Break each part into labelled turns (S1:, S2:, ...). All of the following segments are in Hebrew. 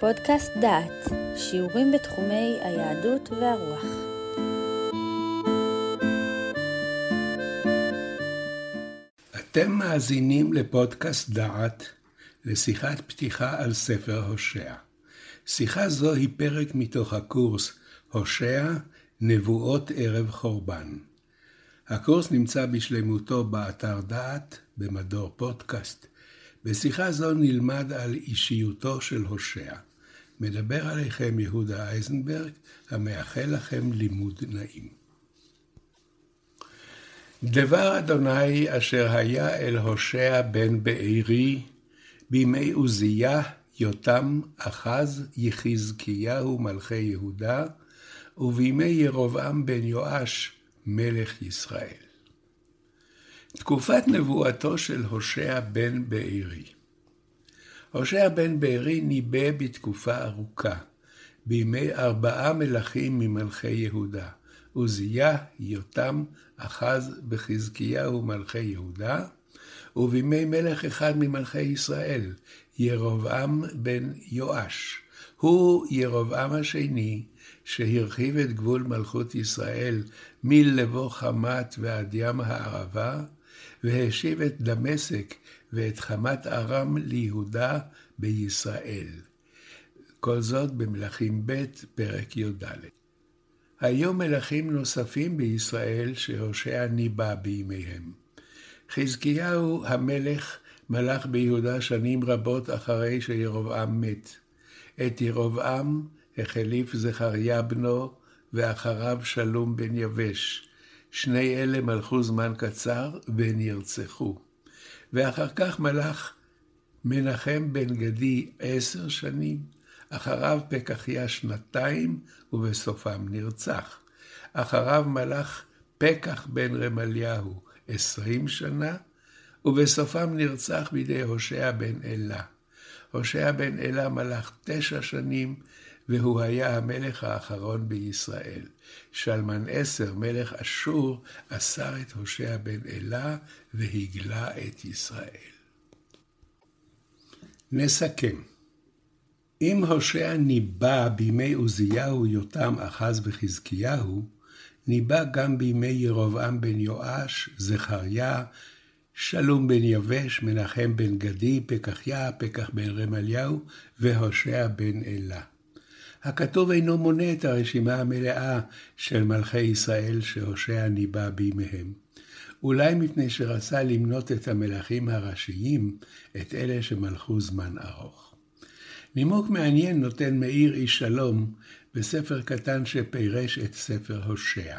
S1: פודקאסט דעת, שיעורים בתחומי היהדות והרוח.
S2: אתם מאזינים לפודקאסט דעת, לשיחת פתיחה על ספר הושע. שיחה זו היא פרק מתוך הקורס הושע, נבואות ערב חורבן. הקורס נמצא בשלמותו באתר דעת, במדור פודקאסט. בשיחה זו נלמד על אישיותו של הושע. מדבר עליכם יהודה אייזנברג, המאחל לכם לימוד נעים. דבר אדוני אשר היה אל הושע בן בארי, בימי עוזיה, יותם, אחז, יחזקיהו מלכי יהודה, ובימי ירבעם בן יואש, מלך ישראל. תקופת נבואתו של הושע בן בארי הושע בן בארי ניבא בתקופה ארוכה, בימי ארבעה מלכים ממלכי יהודה, עוזיה, יותם, אחז וחזקיהו מלכי יהודה, ובימי מלך אחד ממלכי ישראל, ירבעם בן יואש. הוא ירבעם השני, שהרחיב את גבול מלכות ישראל מלבוא חמת ועד ים הערבה, והשיב את דמשק ואת חמת ארם ליהודה בישראל. כל זאת במלכים ב', פרק י"ד. היו מלכים נוספים בישראל שהושע ניבא בימיהם. חזקיהו המלך מלך ביהודה שנים רבות אחרי שירבעם מת. את ירבעם החליף זכריה בנו, ואחריו שלום בן יבש. שני אלה מלכו זמן קצר ונרצחו. ואחר כך מלך מנחם בן גדי עשר שנים, אחריו פקחיה שנתיים, ובסופם נרצח. אחריו מלך פקח בן רמליהו עשרים שנה, ובסופם נרצח בידי הושע בן אלה. הושע בן אלה מלך תשע שנים, והוא היה המלך האחרון בישראל. שלמן עשר, מלך אשור, אסר את הושע בן אלה והגלה את ישראל. נסכם. אם הושע ניבא בימי עוזיהו, יותם, אחז וחזקיהו, ניבא גם בימי ירבעם בן יואש, זכריה, שלום בן יבש, מנחם בן גדי, פקחיה, פקח בן רמליהו, והושע בן אלה. הכתוב אינו מונה את הרשימה המלאה של מלכי ישראל שהושע ניבא בימיהם. אולי מפני שרצה למנות את המלכים הראשיים, את אלה שמלכו זמן ארוך. נימוק מעניין נותן מאיר איש שלום בספר קטן שפירש את ספר הושע,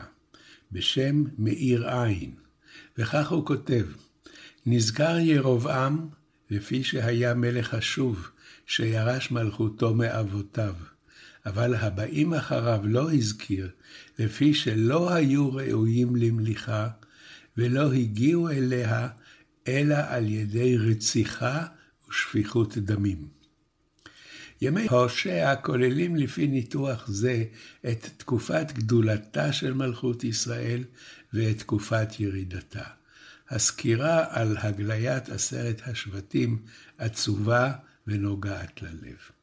S2: בשם מאיר עין, וכך הוא כותב: נזכר ירבעם, לפי שהיה מלך חשוב, שירש מלכותו מאבותיו. אבל הבאים אחריו לא הזכיר, לפי שלא היו ראויים למליכה, ולא הגיעו אליה, אלא על ידי רציחה ושפיכות דמים. ימי הושע כוללים לפי ניתוח זה את תקופת גדולתה של מלכות ישראל ואת תקופת ירידתה. הסקירה על הגליית עשרת השבטים עצובה ונוגעת ללב.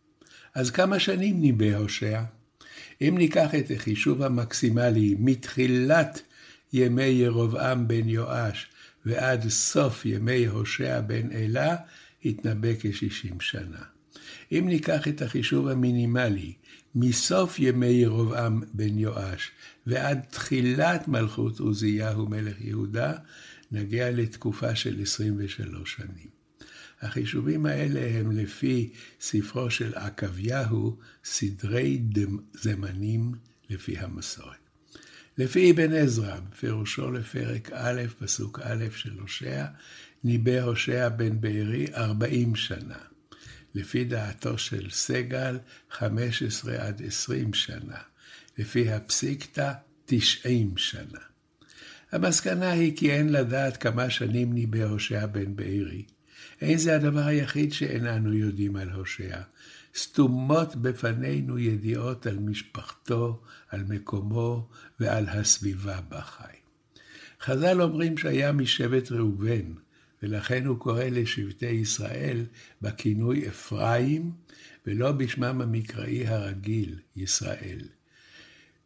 S2: אז כמה שנים ניבא הושע? אם ניקח את החישוב המקסימלי מתחילת ימי ירבעם בן יואש ועד סוף ימי הושע בן אלה, התנבא כ-60 שנה. אם ניקח את החישוב המינימלי מסוף ימי ירבעם בן יואש ועד תחילת מלכות עוזיהו מלך יהודה, נגיע לתקופה של 23 שנים. החישובים האלה הם לפי ספרו של עקביהו, סדרי זמנים לפי המסורת. לפי אבן עזרא, בפירושו לפרק א', פסוק א' של הושע, ניבא הושע בן בארי ארבעים שנה. לפי דעתו של סגל, חמש עשרה עד עשרים שנה. לפי הפסיקתא, תשעים שנה. המסקנה היא כי אין לדעת כמה שנים ניבא הושע בן בארי. אין זה הדבר היחיד שאיננו יודעים על הושע. סתומות בפנינו ידיעות על משפחתו, על מקומו ועל הסביבה בה חי. חז"ל אומרים שהיה משבט ראובן, ולכן הוא קורא לשבטי ישראל בכינוי אפרים, ולא בשמם המקראי הרגיל, ישראל,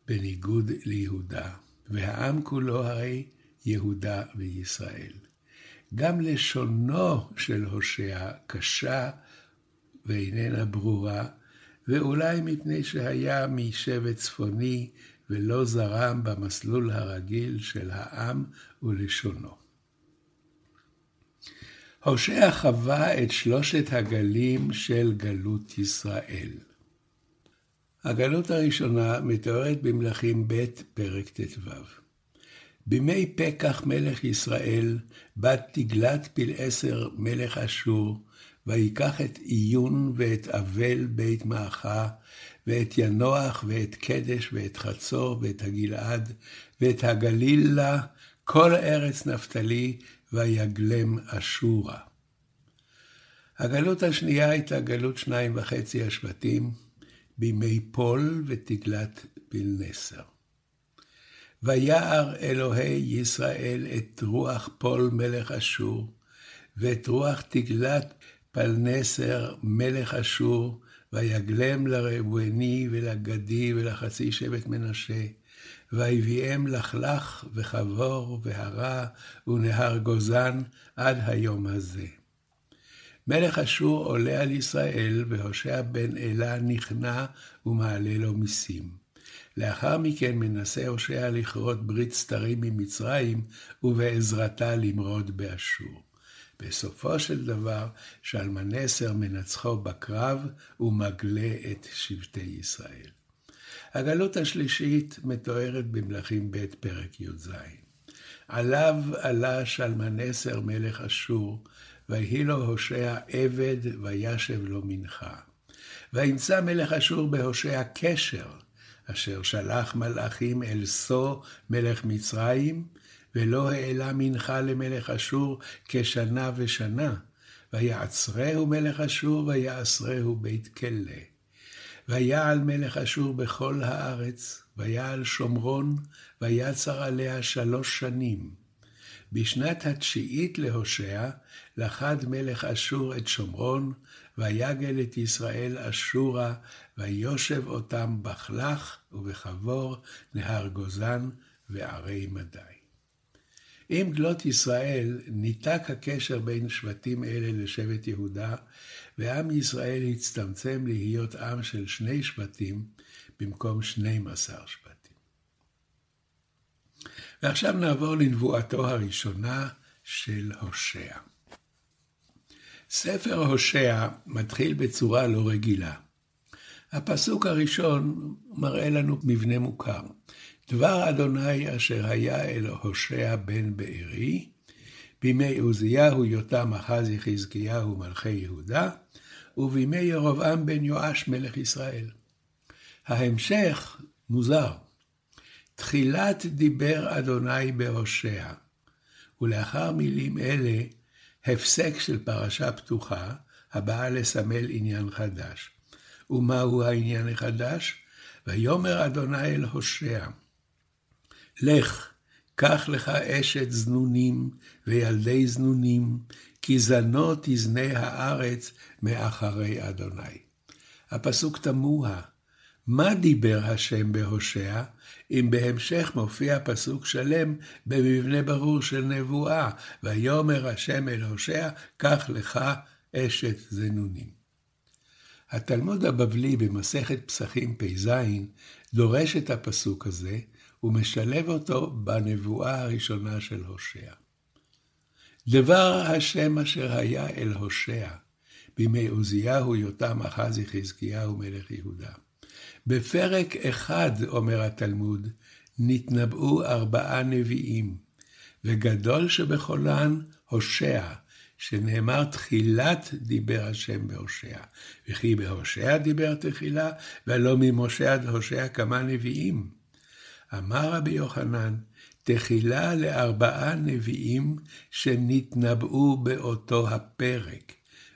S2: בניגוד ליהודה. והעם כולו הרי יהודה וישראל. גם לשונו של הושע קשה ואיננה ברורה, ואולי מפני שהיה משבט צפוני ולא זרם במסלול הרגיל של העם ולשונו. הושע חווה את שלושת הגלים של גלות ישראל. הגלות הראשונה מתוארת במלכים ב' פרק ט"ו. בימי פקח מלך ישראל, בת תגלת פלעשר מלך אשור, ויקח את עיון ואת אבל בית מאחה, ואת ינוח ואת קדש ואת חצור ואת הגלעד, ואת הגלילה, כל ארץ נפתלי, ויגלם אשורה. הגלות השנייה הייתה גלות שניים וחצי השבטים, בימי פול ותגלת פילנסר. ויער אלוהי ישראל את רוח פול מלך אשור, ואת רוח תגלת פלנסר מלך אשור, ויגלם לרבני ולגדי ולחצי שבט מנשה, ויביאם לחלך וחבור והרה ונהר גוזן עד היום הזה. מלך אשור עולה על ישראל, והושע בן אלה נכנע ומעלה לו מיסים. לאחר מכן מנסה הושע לכרות ברית סתרים עם מצרים, ובעזרתה למרוד באשור. בסופו של דבר, שלמנסר מנצחו בקרב ומגלה את שבטי ישראל. הגלות השלישית מתוארת במלכים ב' פרק י"ז. עליו עלה שלמנסר מלך אשור, ויהי לו הושע עבד, וישב לו מנחה. וימצא מלך אשור בהושע קשר, אשר שלח מלאכים אל סו מלך מצרים, ולא העלה מנחה למלך אשור כשנה ושנה. ויעצרהו מלך אשור, ויעשרהו בית כלא. ויעל מלך אשור בכל הארץ, ויעל שומרון, ויצר עליה שלוש שנים. בשנת התשיעית להושע, לכד מלך אשור את שומרון, ויגל את ישראל אשורה, ויושב אותם בחלך ובחבור, נהר גוזן וערי מדי. עם גלות ישראל ניתק הקשר בין שבטים אלה לשבט יהודה, ועם ישראל הצטמצם להיות עם של שני שבטים במקום שנים עשר שבטים. ועכשיו נעבור לנבואתו הראשונה של הושע. ספר הושע מתחיל בצורה לא רגילה. הפסוק הראשון מראה לנו מבנה מוכר. דבר אדוני אשר היה אל הושע בן בארי, בימי עוזיהו, יותם, אחזי, חזקיהו, מלכי יהודה, ובימי ירבעם בן יואש, מלך ישראל. ההמשך מוזר. תחילת דיבר אדוני בהושע, ולאחר מילים אלה, הפסק של פרשה פתוחה, הבאה לסמל עניין חדש. ומהו העניין החדש? ויאמר אדוני אל הושע, לך, קח לך אשת זנונים וילדי זנונים, כי זנו תזנה הארץ מאחרי אדוני. הפסוק תמוה, מה דיבר השם בהושע, אם בהמשך מופיע פסוק שלם במבנה ברור של נבואה, ויאמר השם אל הושע, קח לך אשת זנונים. התלמוד הבבלי במסכת פסחים פ"ז דורש את הפסוק הזה ומשלב אותו בנבואה הראשונה של הושע. דבר השם אשר היה אל הושע בימי עוזיהו, יותם, אחזי, חזקיהו, מלך יהודה. בפרק אחד, אומר התלמוד, נתנבאו ארבעה נביאים, וגדול שבכולן הושע, שנאמר תחילת דיבר השם בהושע. וכי בהושע דיבר תחילה, ולא ממשה עד הושע כמה נביאים. אמר רבי יוחנן, תחילה לארבעה נביאים שנתנבאו באותו הפרק,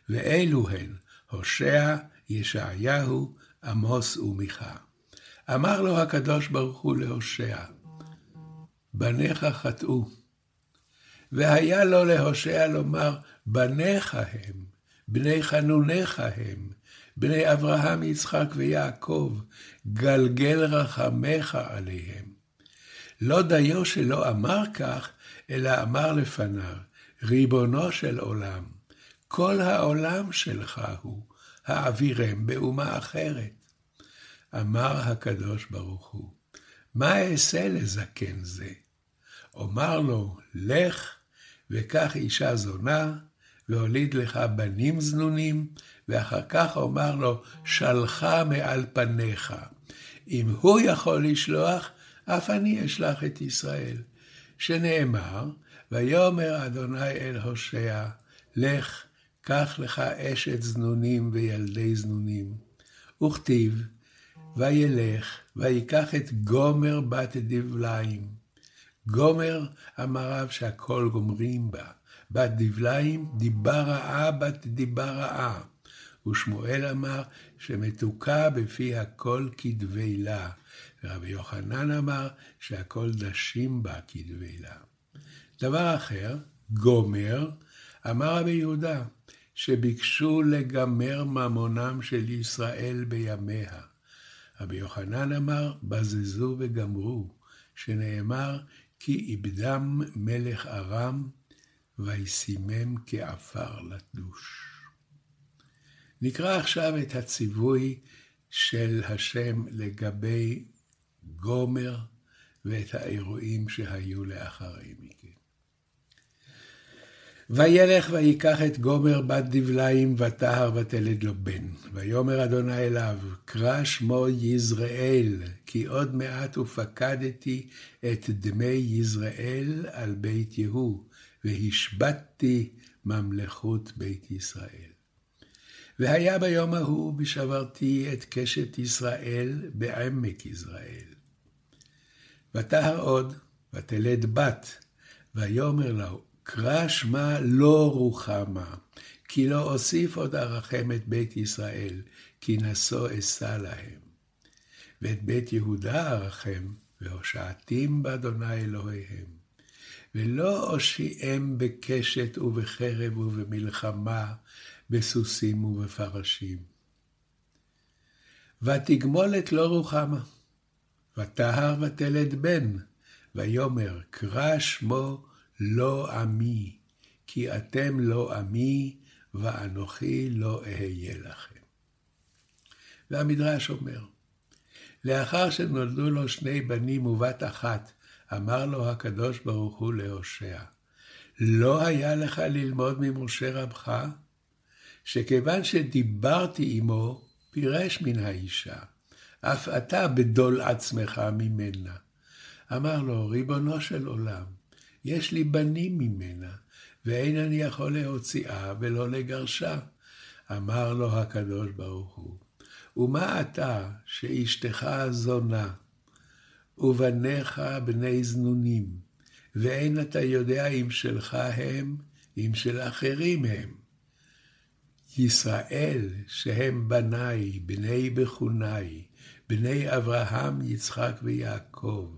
S2: ואלו הן הושע, ישעיהו, עמוס ומיכה. אמר לו הקדוש ברוך הוא להושע, בניך חטאו, והיה לו להושע לומר, בניך הם, בני חנוניך הם, בני אברהם, יצחק ויעקב, גלגל רחמך עליהם. לא דיו שלא אמר כך, אלא אמר לפניו, ריבונו של עולם, כל העולם שלך הוא, העבירם באומה אחרת. אמר הקדוש ברוך הוא, מה אעשה לזקן זה? אומר לו, לך וקח אישה זונה, והוליד לך בנים זנונים, ואחר כך אומר לו, שלחה מעל פניך. אם הוא יכול לשלוח, אף אני אשלח את ישראל. שנאמר, ויאמר אדוני אל הושע, לך, קח לך אשת זנונים וילדי זנונים. וכתיב, וילך, ויקח את גומר בת דבליים. גומר אמר רב שהכל גומרים בה. בת דבליים, דיבה רעה בת דיבה רעה. ושמואל אמר שמתוקה בפי הכל כדבלה. ורבי יוחנן אמר שהכל דשים בה כדבלה. דבר אחר, גומר, אמר רבי יהודה, שביקשו לגמר ממונם של ישראל בימיה. רבי יוחנן אמר, בזזו וגמרו, שנאמר, כי איבדם מלך ארם, וישימם כעפר לתלוש. נקרא עכשיו את הציווי של השם לגבי גומר ואת האירועים שהיו לאחרי מכן. וילך ויקח את גומר בת דבליים וטהר ותלד לו בן. ויאמר אדוני אליו, קרא שמו יזרעאל, כי עוד מעט ופקדתי את דמי יזרעאל על בית יהוא, והשבתתי ממלכות בית ישראל. והיה ביום ההוא בשברתי את קשת ישראל בעמק יזרעאל. ותהר עוד, ותלד בת, ויאמר לו, קרא שמה לא רוחמה, כי לא אוסיף עוד ארחם את בית ישראל, כי נשוא אשא להם. ואת בית יהודה ארחם, והושעתים באדוני אלוהיהם. ולא אושיעם בקשת ובחרב ובמלחמה, בסוסים ובפרשים. ותגמולת לא רוחמה, וטהר ותלד בן, ויאמר קרא שמו לא עמי, כי אתם לא עמי, ואנוכי לא אהיה לכם. והמדרש אומר, לאחר שנולדו לו שני בנים ובת אחת, אמר לו הקדוש ברוך הוא להושע, לא היה לך ללמוד ממשה רבך? שכיוון שדיברתי עמו, פירש מן האישה, אף אתה בדול עצמך ממנה. אמר לו, ריבונו של עולם, יש לי בנים ממנה, ואין אני יכול להוציאה ולא לגרשה. אמר לו הקדוש ברוך הוא, ומה אתה שאשתך זונה, ובניך בני זנונים, ואין אתה יודע אם שלך הם, אם של אחרים הם. ישראל, שהם בניי, בני בחוני, בני אברהם, יצחק ויעקב,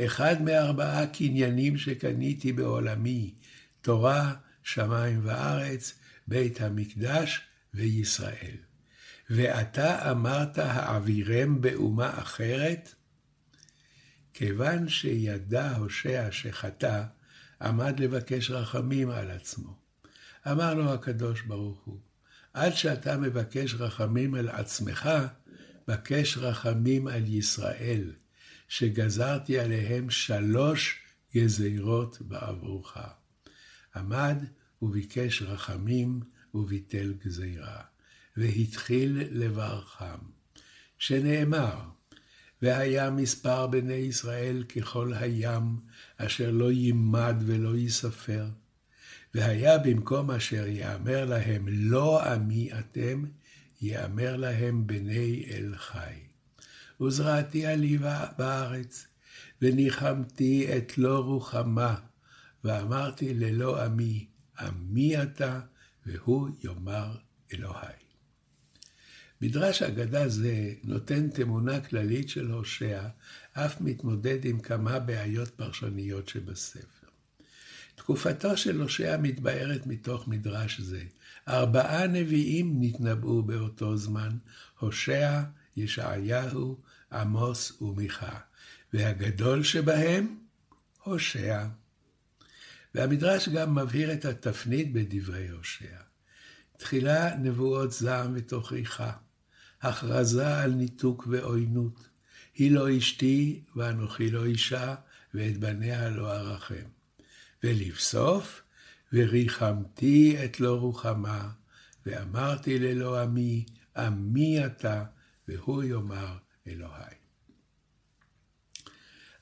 S2: אחד מארבעה קניינים שקניתי בעולמי, תורה, שמיים וארץ, בית המקדש וישראל. ואתה אמרת העבירם באומה אחרת? כיוון שידע הושע שחטא, עמד לבקש רחמים על עצמו. אמר לו הקדוש ברוך הוא, עד שאתה מבקש רחמים על עצמך, בקש רחמים על ישראל, שגזרתי עליהם שלוש גזירות בעבורך. עמד וביקש רחמים וביטל גזירה, והתחיל לברכם, שנאמר, והיה מספר בני ישראל ככל הים, אשר לא יימד ולא ייספר. והיה במקום אשר יאמר להם לא עמי אתם, יאמר להם בני אל חי. וזרעתי עלי בארץ, וניחמתי את לא רוחמה, ואמרתי ללא עמי, עמי אתה, והוא יאמר אלוהי. מדרש אגדה זה נותן תמונה כללית של הושע, אף מתמודד עם כמה בעיות פרשניות שבספר. תקופתו של הושע מתבארת מתוך מדרש זה. ארבעה נביאים נתנבאו באותו זמן, הושע, ישעיהו, עמוס ומיכה, והגדול שבהם, הושע. והמדרש גם מבהיר את התפנית בדברי הושע. תחילה נבואות זעם ותוכיחה, הכרזה על ניתוק ועוינות. היא לא אשתי ואנוכי לא אישה, ואת בניה לא ארחם. ולבסוף, וריחמתי את לא רוחמה, ואמרתי ללא עמי, עמי אתה, והוא יאמר אלוהי.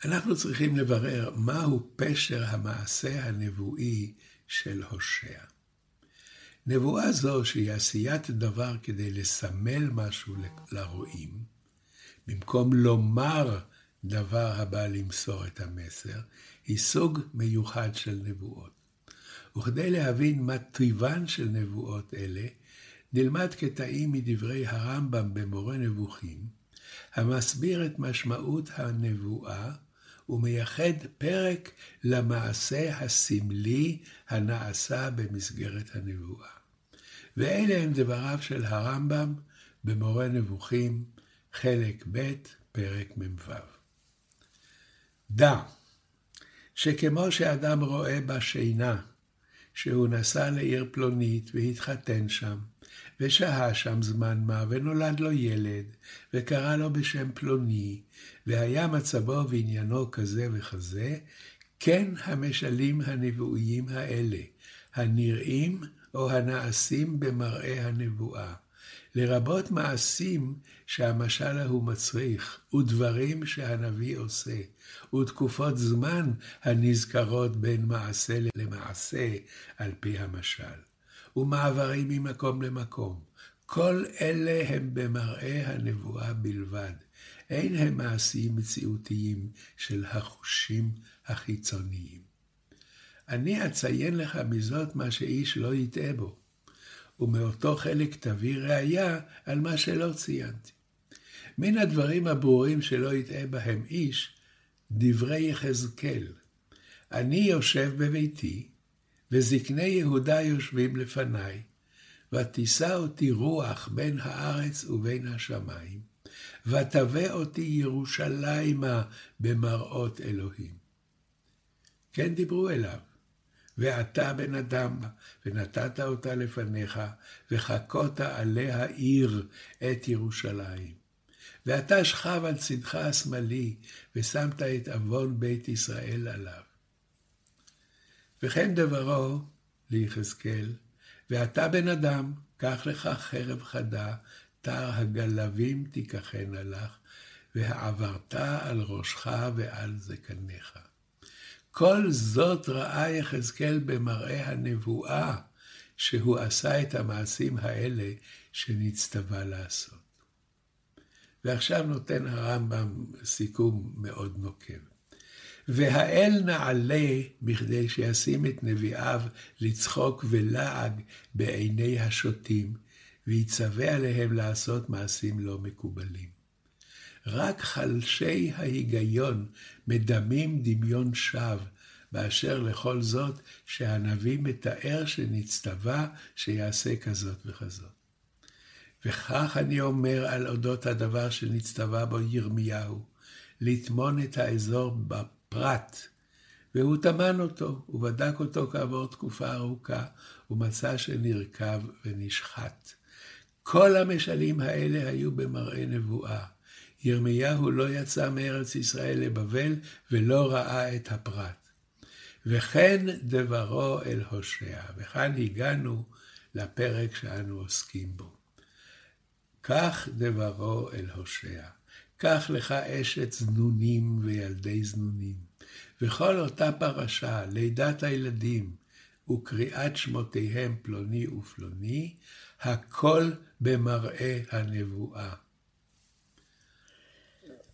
S2: אנחנו צריכים לברר מהו פשר המעשה הנבואי של הושע. נבואה זו, שהיא עשיית דבר כדי לסמל משהו לרועים, במקום לומר דבר הבא למסור את המסר, היא סוג מיוחד של נבואות. וכדי להבין מה טיבן של נבואות אלה, נלמד קטעים מדברי הרמב"ם במורה נבוכים, המסביר את משמעות הנבואה ומייחד פרק למעשה הסמלי הנעשה במסגרת הנבואה. ואלה הם דבריו של הרמב"ם במורה נבוכים, חלק ב', פרק מ"ו. דע שכמו שאדם רואה בשינה, שהוא נסע לעיר פלונית והתחתן שם, ושהה שם זמן מה, ונולד לו ילד, וקרא לו בשם פלוני, והיה מצבו ועניינו כזה וכזה, כן המשלים הנבואיים האלה, הנראים או הנעשים במראה הנבואה, לרבות מעשים שהמשל ההוא מצריך, ודברים שהנביא עושה, ותקופות זמן הנזכרות בין מעשה למעשה על פי המשל, ומעברים ממקום למקום. כל אלה הם במראה הנבואה בלבד, אין הם מעשים מציאותיים של החושים החיצוניים. אני אציין לך מזאת מה שאיש לא יטעה בו, ומאותו חלק תביא ראיה על מה שלא ציינתי. מן הדברים הברורים שלא יטעה בהם איש, דברי יחזקאל. אני יושב בביתי, וזקני יהודה יושבים לפניי, ותישא אותי רוח בין הארץ ובין השמיים, ותבא אותי ירושלימה במראות אלוהים. כן דיברו אליו, ואתה בן אדם, ונתת אותה לפניך, וחכות עליה עיר את ירושלים. ואתה שכב על צדך השמאלי, ושמת את עוון בית ישראל עליו. וכן דברו ליחזקאל, ואתה בן אדם, קח לך חרב חדה, תר הגלבים תיקחנה לך, והעברת על ראשך ועל זקניך. כל זאת ראה יחזקאל במראה הנבואה, שהוא עשה את המעשים האלה שנצטווה לעשות. ועכשיו נותן הרמב"ם סיכום מאוד נוקב. והאל נעלה בכדי שישים את נביאיו לצחוק ולעג בעיני השוטים, ויצווה עליהם לעשות מעשים לא מקובלים. רק חלשי ההיגיון מדמים דמיון שווא, באשר לכל זאת שהנביא מתאר שנצטווה שיעשה כזאת וכזאת. וכך אני אומר על אודות הדבר שנצטווה בו ירמיהו, לטמון את האזור בפרט. והוא טמן אותו, ובדק אותו כעבור תקופה ארוכה, ומצא שנרקב ונשחט. כל המשלים האלה היו במראה נבואה. ירמיהו לא יצא מארץ ישראל לבבל, ולא ראה את הפרט. וכן דברו אל הושע. וכאן הגענו לפרק שאנו עוסקים בו. כך דברו אל הושע. קח לך אשת זנונים וילדי זנונים, וכל אותה פרשה, לידת הילדים, וקריאת שמותיהם פלוני ופלוני, הכל במראה הנבואה.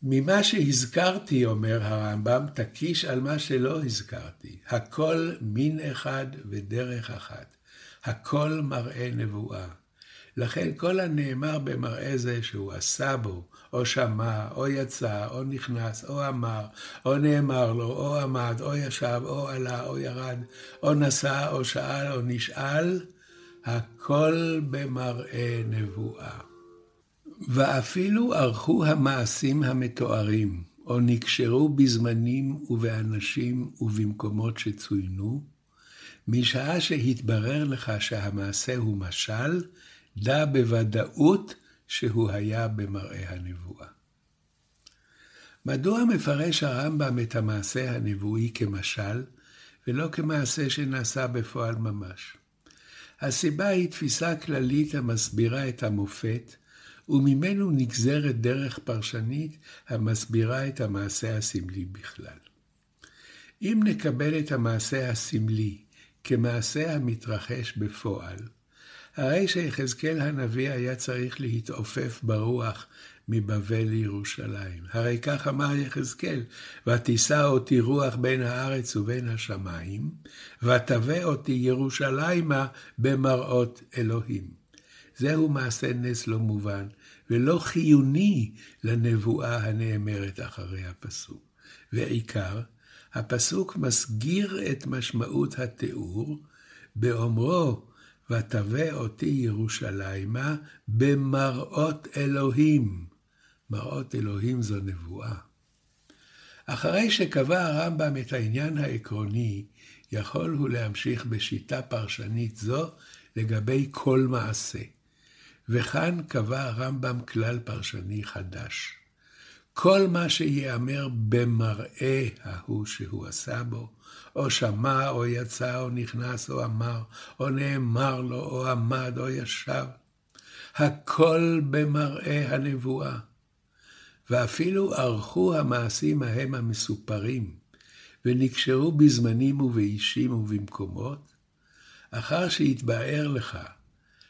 S2: ממה שהזכרתי, אומר הרמב"ם, תקיש על מה שלא הזכרתי. הכל מין אחד ודרך אחת. הכל מראה נבואה. לכן כל הנאמר במראה זה שהוא עשה בו, או שמע, או יצא, או נכנס, או אמר, או נאמר לו, או עמד, או ישב, או עלה, או ירד, או נסע, או שאל, או נשאל, הכל במראה נבואה. ואפילו ערכו המעשים המתוארים, או נקשרו בזמנים ובאנשים ובמקומות שצוינו, משעה שהתברר לך שהמעשה הוא משל, דע בוודאות שהוא היה במראה הנבואה. מדוע מפרש הרמב"ם את המעשה הנבואי כמשל, ולא כמעשה שנעשה בפועל ממש? הסיבה היא תפיסה כללית המסבירה את המופת, וממנו נגזרת דרך פרשנית המסבירה את המעשה הסמלי בכלל. אם נקבל את המעשה הסמלי כמעשה המתרחש בפועל, הרי שיחזקאל הנביא היה צריך להתעופף ברוח מבבל לירושלים. הרי כך אמר יחזקאל, ותישא אותי רוח בין הארץ ובין השמיים, ותבא אותי ירושלימה במראות אלוהים. זהו מעשה נס לא מובן, ולא חיוני לנבואה הנאמרת אחרי הפסוק. ועיקר, הפסוק מסגיר את משמעות התיאור באומרו, ותבא אותי ירושלימה במראות אלוהים. מראות אלוהים זו נבואה. אחרי שקבע הרמב"ם את העניין העקרוני, יכול הוא להמשיך בשיטה פרשנית זו לגבי כל מעשה. וכאן קבע הרמב"ם כלל פרשני חדש. כל מה שייאמר במראה ההוא שהוא עשה בו, או שמע, או יצא, או נכנס, או אמר, או נאמר לו, או עמד, או ישב, הכל במראה הנבואה. ואפילו ערכו המעשים ההם המסופרים, ונקשרו בזמנים ובאישים ובמקומות, אחר שהתבאר לך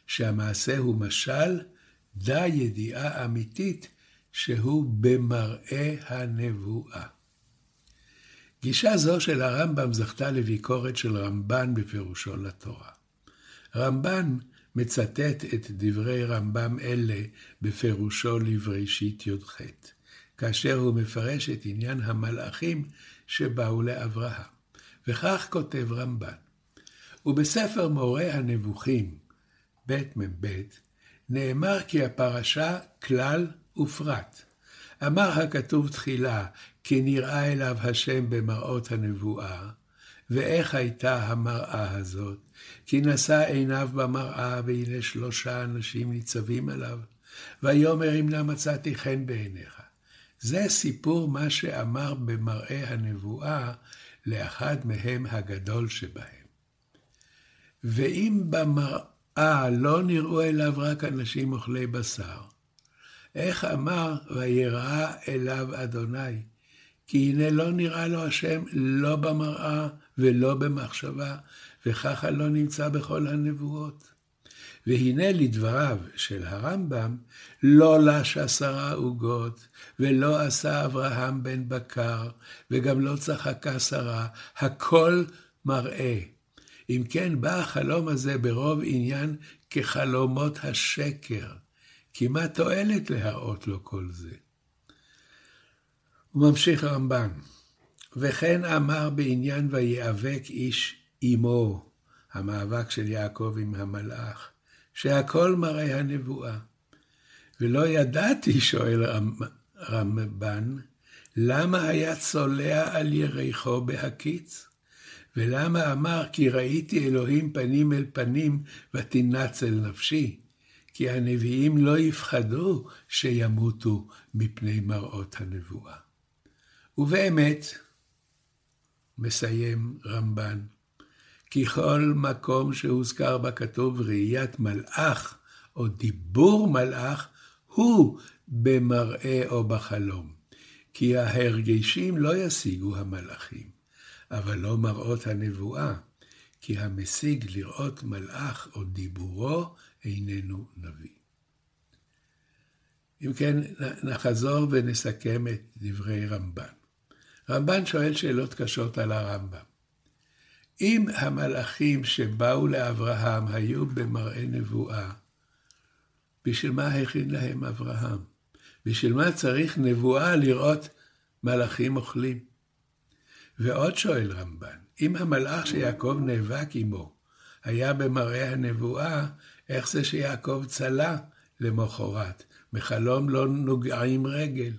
S2: שהמעשה הוא משל, דע ידיעה אמיתית שהוא במראה הנבואה. גישה זו של הרמב"ם זכתה לביקורת של רמב"ן בפירושו לתורה. רמב"ן מצטט את דברי רמב"ם אלה בפירושו לבראשית י"ח, כאשר הוא מפרש את עניין המלאכים שבאו לאברהם. וכך כותב רמב"ן: ובספר מורה הנבוכים, ב' מ"ב, נאמר כי הפרשה כלל ופרט. אמר הכתוב תחילה, כי נראה אליו השם במראות הנבואה. ואיך הייתה המראה הזאת? כי נשא עיניו במראה, והנה שלושה אנשים ניצבים עליו. ויאמר אם נא מצאתי חן בעיניך. זה סיפור מה שאמר במראה הנבואה לאחד מהם הגדול שבהם. ואם במראה לא נראו אליו רק אנשים אוכלי בשר, איך אמר ויראה אליו אדוני? כי הנה לא נראה לו השם לא במראה ולא במחשבה, וככה לא נמצא בכל הנבואות. והנה לדבריו של הרמב"ם, לא לש עשרה עוגות, ולא עשה אברהם בן בקר, וגם לא צחקה שרה, הכל מראה. אם כן, בא החלום הזה ברוב עניין כחלומות השקר, כי מה תועלת להראות לו כל זה? הוא ממשיך הרמב"ן, וכן אמר בעניין ויאבק איש עמו, המאבק של יעקב עם המלאך, שהכל מראה הנבואה. ולא ידעתי, שואל רמב"ן, למה היה צולע על יריחו בהקיץ? ולמה אמר כי ראיתי אלוהים פנים אל פנים ותנצל נפשי? כי הנביאים לא יפחדו שימותו מפני מראות הנבואה. ובאמת, מסיים רמב"ן, כי כל מקום שהוזכר בכתוב ראיית מלאך או דיבור מלאך, הוא במראה או בחלום. כי ההרגשים לא ישיגו המלאכים, אבל לא מראות הנבואה, כי המשיג לראות מלאך או דיבורו איננו נביא. אם כן, נחזור ונסכם את דברי רמב"ן. רמב"ן שואל שאלות קשות על הרמב"ם. אם המלאכים שבאו לאברהם היו במראה נבואה, בשביל מה הכין להם אברהם? בשביל מה צריך נבואה לראות מלאכים אוכלים? ועוד שואל רמב"ן, אם המלאך שיעקב נאבק עמו היה במראה הנבואה, איך זה שיעקב צלה למחרת? מחלום לא נוגעים רגל.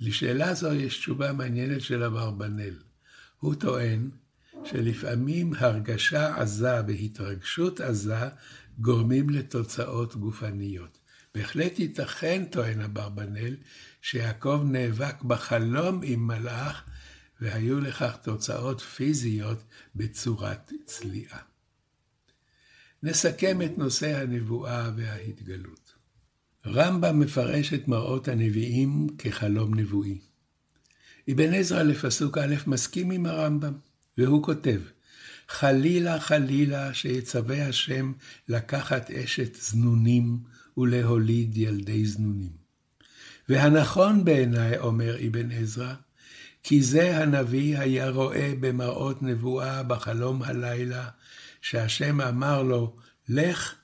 S2: לשאלה זו יש תשובה מעניינת של אברבנאל. הוא טוען שלפעמים הרגשה עזה והתרגשות עזה גורמים לתוצאות גופניות. בהחלט ייתכן, טוען אברבנאל, שיעקב נאבק בחלום עם מלאך, והיו לכך תוצאות פיזיות בצורת צליעה. נסכם את נושא הנבואה וההתגלות. רמב"ם מפרש את מראות הנביאים כחלום נבואי. אבן עזרא לפסוק א' מסכים עם הרמב"ם, והוא כותב, חלילה חלילה שיצווה השם לקחת אשת זנונים ולהוליד ילדי זנונים. והנכון בעיניי, אומר אבן עזרא, כי זה הנביא היה רואה במראות נבואה בחלום הלילה, שהשם אמר לו, לך,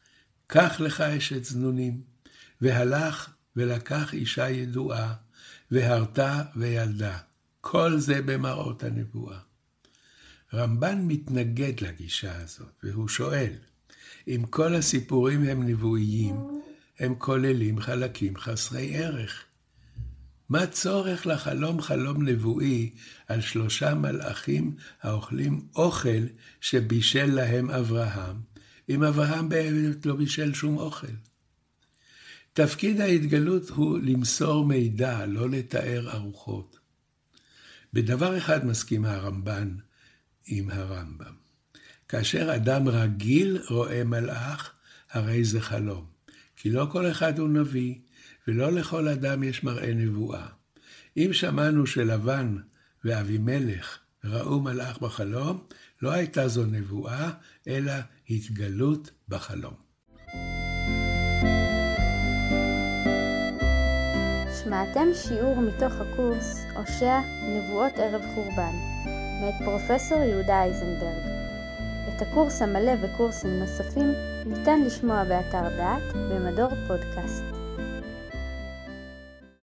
S2: קח לך אשת זנונים. והלך ולקח אישה ידועה, והרתה וילדה. כל זה במראות הנבואה. רמב"ן מתנגד לגישה הזאת, והוא שואל, אם כל הסיפורים הם נבואיים, הם כוללים חלקים חסרי ערך. מה צורך לחלום חלום נבואי על שלושה מלאכים האוכלים אוכל שבישל להם אברהם, אם אברהם באמת לא בישל שום אוכל? תפקיד ההתגלות הוא למסור מידע, לא לתאר ארוחות. בדבר אחד מסכים הרמב"ן עם הרמב"ם. כאשר אדם רגיל רואה מלאך, הרי זה חלום. כי לא כל אחד הוא נביא, ולא לכל אדם יש מראה נבואה. אם שמענו שלבן ואבימלך ראו מלאך בחלום, לא הייתה זו נבואה, אלא התגלות בחלום.
S1: שמעתם שיעור מתוך הקורס הושע נבואות ערב חורבן, מאת פרופסור יהודה אייזנברג. את הקורס המלא וקורסים נוספים ניתן לשמוע באתר דעת במדור פודקאסט.